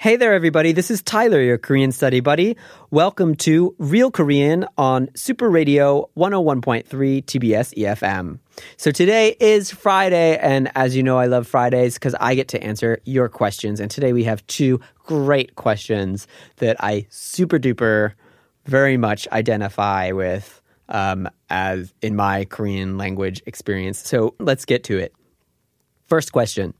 Hey there, everybody. This is Tyler, your Korean study buddy. Welcome to Real Korean on Super Radio 101.3 TBS EFM. So today is Friday, and as you know, I love Fridays because I get to answer your questions. And today we have two great questions that I super duper very much identify with um, as in my Korean language experience. So let's get to it. First question.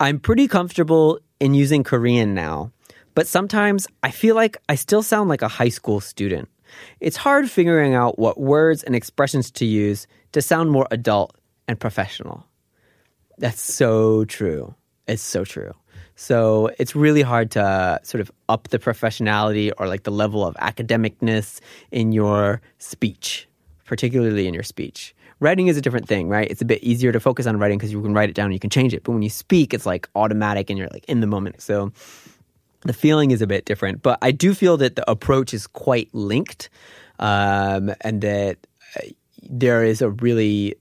I'm pretty comfortable in using Korean now, but sometimes I feel like I still sound like a high school student. It's hard figuring out what words and expressions to use to sound more adult and professional. That's so true. It's so true. So it's really hard to uh, sort of up the professionality or like the level of academicness in your speech, particularly in your speech. Writing is a different thing, right? It's a bit easier to focus on writing because you can write it down and you can change it. But when you speak, it's like automatic and you're like in the moment. So the feeling is a bit different. But I do feel that the approach is quite linked um, and that uh, there is a really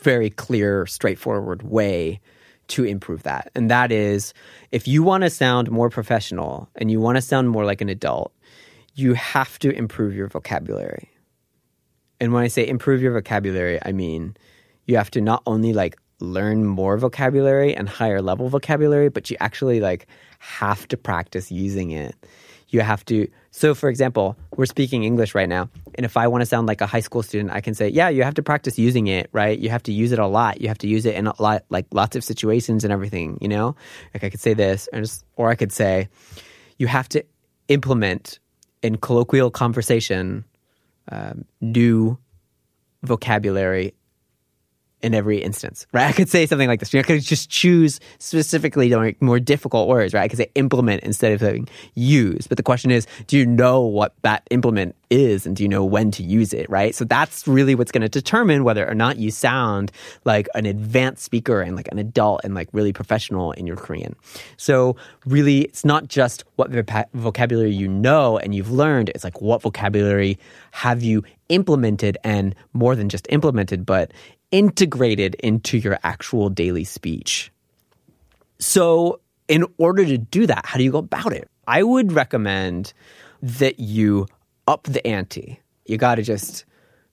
very clear, straightforward way to improve that. And that is if you want to sound more professional and you want to sound more like an adult, you have to improve your vocabulary. And when I say improve your vocabulary, I mean you have to not only like learn more vocabulary and higher level vocabulary, but you actually like have to practice using it. You have to. So, for example, we're speaking English right now, and if I want to sound like a high school student, I can say, "Yeah, you have to practice using it, right? You have to use it a lot. You have to use it in a lot, like lots of situations and everything. You know, like I could say this, or, just, or I could say, you have to implement in colloquial conversation um, new vocabulary in every instance, right? I could say something like this. You know, I could just choose specifically more difficult words, right? I could say implement instead of saying use. But the question is, do you know what that implement is and do you know when to use it, right? So that's really what's going to determine whether or not you sound like an advanced speaker and like an adult and like really professional in your Korean. So really, it's not just what vocabulary you know and you've learned. It's like what vocabulary have you implemented and more than just implemented, but integrated into your actual daily speech. So, in order to do that, how do you go about it? I would recommend that you up the ante. You got to just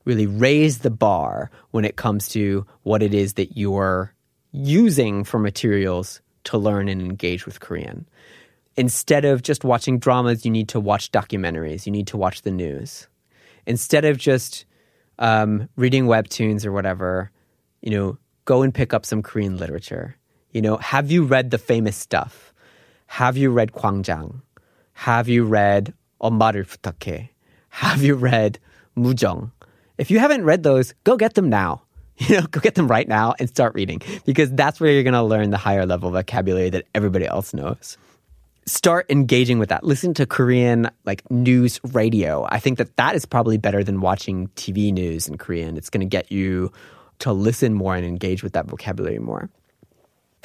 really raise the bar when it comes to what it is that you're using for materials to learn and engage with Korean. Instead of just watching dramas, you need to watch documentaries, you need to watch the news. Instead of just um, reading webtoons or whatever, you know, go and pick up some Korean literature. You know, have you read the famous stuff? Have you read Kwangjang? Have you read 엄마를 부탁해? Have you read Mujong? If you haven't read those, go get them now. You know, go get them right now and start reading because that's where you're going to learn the higher level vocabulary that everybody else knows start engaging with that. Listen to Korean like news radio. I think that that is probably better than watching TV news in Korean. It's going to get you to listen more and engage with that vocabulary more.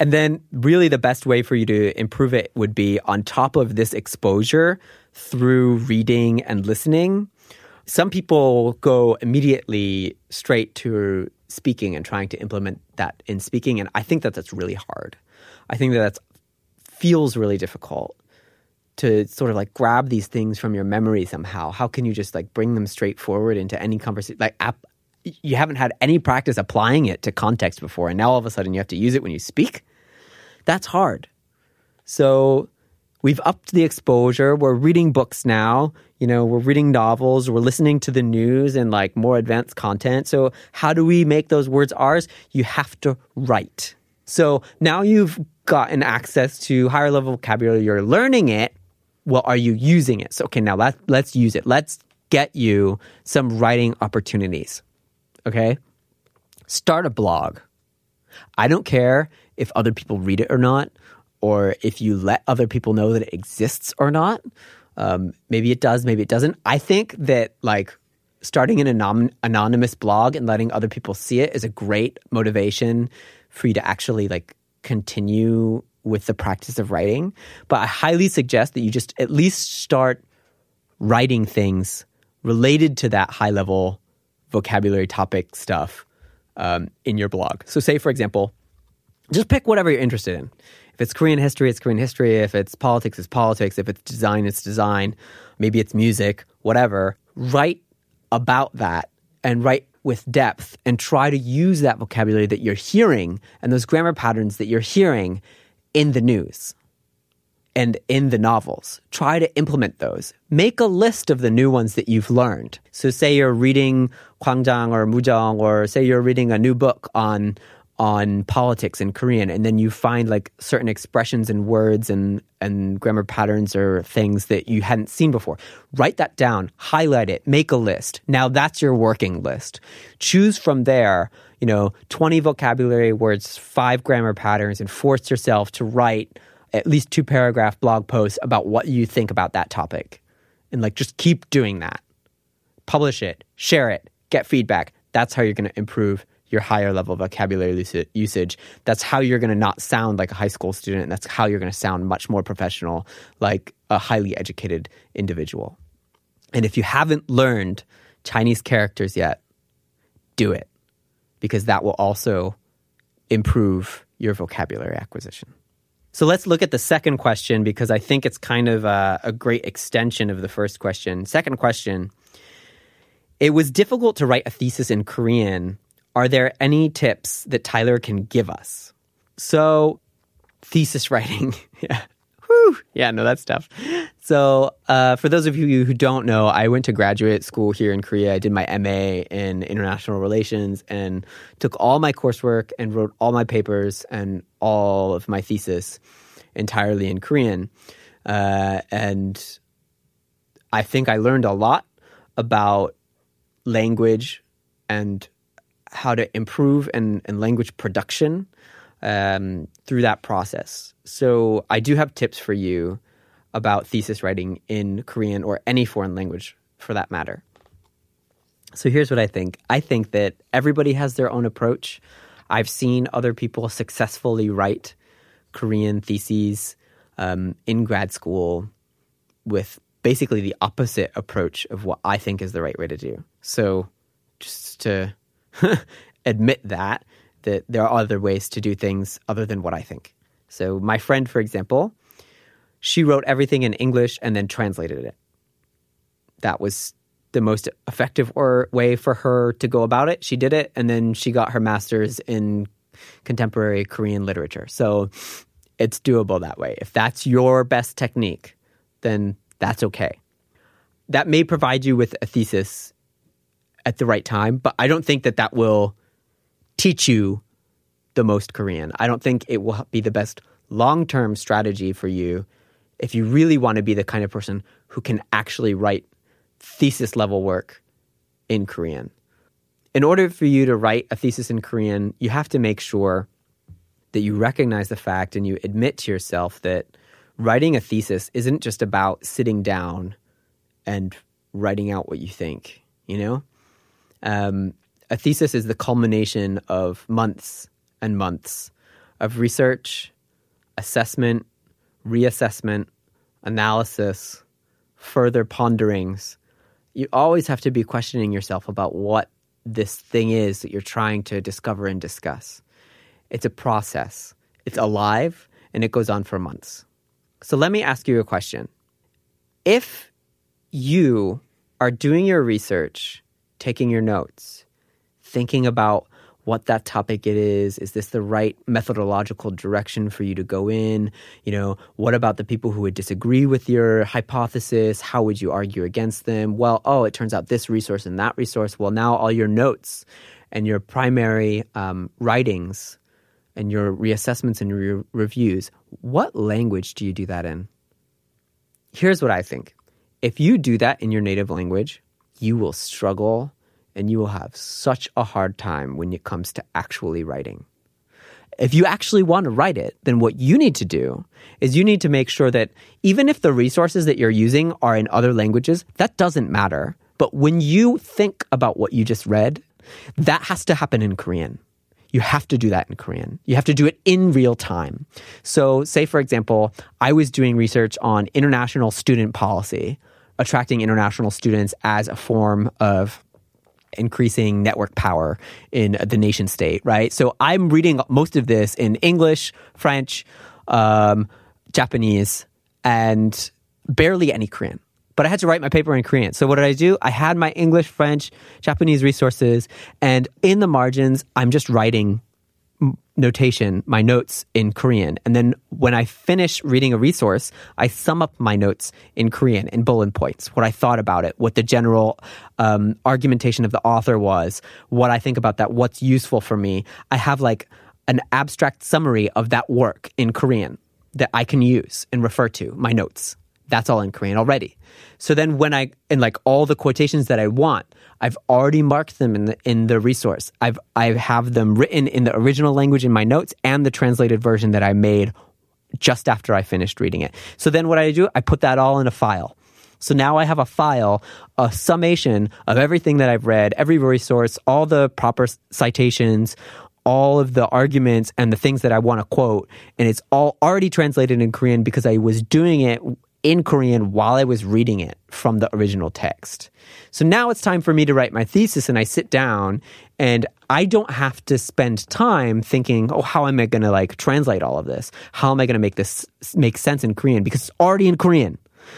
And then, really, the best way for you to improve it would be on top of this exposure through reading and listening. Some people go immediately straight to speaking and trying to implement that in speaking. And I think that that's really hard. I think that that's feels really difficult to sort of like grab these things from your memory somehow. How can you just like bring them straight forward into any conversation? Like, you haven't had any practice applying it to context before, and now all of a sudden you have to use it when you speak. That's hard. So we've upped the exposure. We're reading books now. You know, we're reading novels. We're listening to the news and like more advanced content. So how do we make those words ours? You have to write. So now you've gotten access to higher level vocabulary, you're learning it. Well, are you using it? So, okay, now let, let's use it. Let's get you some writing opportunities. Okay? Start a blog. I don't care if other people read it or not, or if you let other people know that it exists or not. Um, maybe it does, maybe it doesn't. I think that like starting an anon- anonymous blog and letting other people see it is a great motivation for you to actually like continue with the practice of writing. But I highly suggest that you just at least start writing things related to that high level vocabulary topic stuff um, in your blog. So, say, for example, just pick whatever you're interested in. If it's Korean history, it's Korean history. If it's politics, it's politics. If it's design, it's design. Maybe it's music, whatever. Write about that and write with depth and try to use that vocabulary that you're hearing and those grammar patterns that you're hearing in the news and in the novels. Try to implement those. Make a list of the new ones that you've learned. So say you're reading Kwangjang or Mujong or say you're reading a new book on on politics in Korean and then you find like certain expressions and words and and grammar patterns or things that you hadn't seen before. Write that down, highlight it, make a list. Now that's your working list. Choose from there, you know, 20 vocabulary words, 5 grammar patterns and force yourself to write at least two paragraph blog posts about what you think about that topic. And like just keep doing that. Publish it, share it, get feedback. That's how you're going to improve your higher level vocabulary usage. That's how you're going to not sound like a high school student. And that's how you're going to sound much more professional, like a highly educated individual. And if you haven't learned Chinese characters yet, do it because that will also improve your vocabulary acquisition. So let's look at the second question because I think it's kind of a, a great extension of the first question. Second question It was difficult to write a thesis in Korean are there any tips that Tyler can give us? So, thesis writing. yeah. Whew. Yeah, no, that's tough. So, uh, for those of you who don't know, I went to graduate school here in Korea. I did my MA in international relations and took all my coursework and wrote all my papers and all of my thesis entirely in Korean. Uh, and I think I learned a lot about language and how to improve in, in language production um, through that process. So I do have tips for you about thesis writing in Korean or any foreign language for that matter. So here's what I think. I think that everybody has their own approach. I've seen other people successfully write Korean theses um, in grad school with basically the opposite approach of what I think is the right way to do. So just to admit that that there are other ways to do things other than what I think. So my friend, for example, she wrote everything in English and then translated it. That was the most effective or way for her to go about it. She did it, and then she got her master's in contemporary Korean literature. So it's doable that way. If that's your best technique, then that's okay. That may provide you with a thesis at the right time. But I don't think that that will teach you the most Korean. I don't think it will be the best long term strategy for you if you really want to be the kind of person who can actually write thesis level work in Korean. In order for you to write a thesis in Korean, you have to make sure that you recognize the fact and you admit to yourself that writing a thesis isn't just about sitting down and writing out what you think, you know? Um, a thesis is the culmination of months and months of research, assessment, reassessment, analysis, further ponderings. You always have to be questioning yourself about what this thing is that you're trying to discover and discuss. It's a process, it's alive, and it goes on for months. So let me ask you a question. If you are doing your research taking your notes, thinking about what that topic it is. Is this the right methodological direction for you to go in? You know, what about the people who would disagree with your hypothesis? How would you argue against them? Well, oh, it turns out this resource and that resource. Well, now all your notes and your primary um, writings and your reassessments and your reviews, what language do you do that in? Here's what I think. If you do that in your native language, you will struggle and you will have such a hard time when it comes to actually writing. If you actually want to write it, then what you need to do is you need to make sure that even if the resources that you're using are in other languages, that doesn't matter. But when you think about what you just read, that has to happen in Korean. You have to do that in Korean. You have to do it in real time. So, say, for example, I was doing research on international student policy, attracting international students as a form of increasing network power in the nation state, right? So I'm reading most of this in English, French, um, Japanese, and barely any Korean. But I had to write my paper in Korean. So what did I do? I had my English, French, Japanese resources, and in the margins, I'm just writing notation, my notes in Korean. And then when I finish reading a resource, I sum up my notes in Korean in bullet points, what I thought about it, what the general um, argumentation of the author was, what I think about that, what's useful for me. I have like an abstract summary of that work in Korean that I can use and refer to, my notes. That's all in Korean already. So then when I, and like all the quotations that I want, I've already marked them in the, in the resource. I've, I have them written in the original language in my notes and the translated version that I made just after I finished reading it. So then what I do, I put that all in a file. So now I have a file, a summation of everything that I've read, every resource, all the proper citations, all of the arguments and the things that I want to quote. And it's all already translated in Korean because I was doing it in Korean while I was reading it from the original text. So now it's time for me to write my thesis and I sit down and I don't have to spend time thinking, oh, how am I going to like translate all of this? How am I going to make this make sense in Korean? Because it's already in Korean.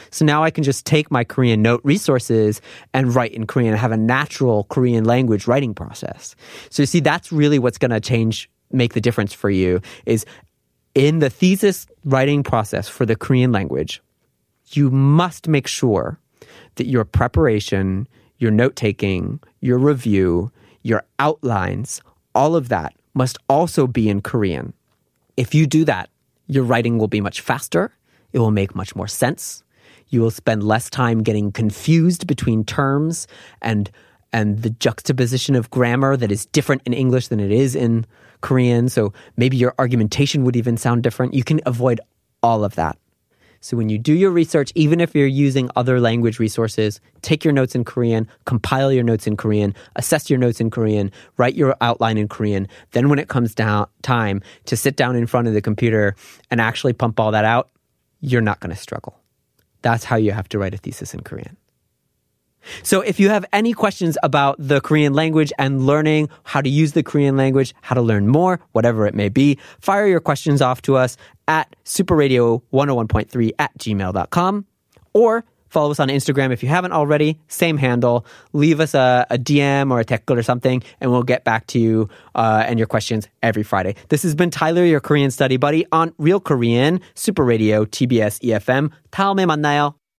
So now I can just take my Korean note resources and write in Korean and have a natural Korean language writing process. So you see, that's really what's going to change, make the difference for you is in the thesis writing process for the Korean language you must make sure that your preparation, your note taking, your review, your outlines, all of that must also be in Korean. If you do that, your writing will be much faster. It will make much more sense. You will spend less time getting confused between terms and and the juxtaposition of grammar that is different in English than it is in Korean. So maybe your argumentation would even sound different. You can avoid all of that. So when you do your research, even if you're using other language resources, take your notes in Korean, compile your notes in Korean, assess your notes in Korean, write your outline in Korean. Then when it comes down time to sit down in front of the computer and actually pump all that out, you're not going to struggle. That's how you have to write a thesis in Korean. So if you have any questions about the Korean language and learning how to use the Korean language, how to learn more, whatever it may be, fire your questions off to us at superradio101.3 at gmail.com or follow us on Instagram if you haven't already. Same handle. Leave us a, a DM or a text or something, and we'll get back to you uh, and your questions every Friday. This has been Tyler, your Korean study buddy on Real Korean, Super Radio, TBS EFM. 다음에 만나요.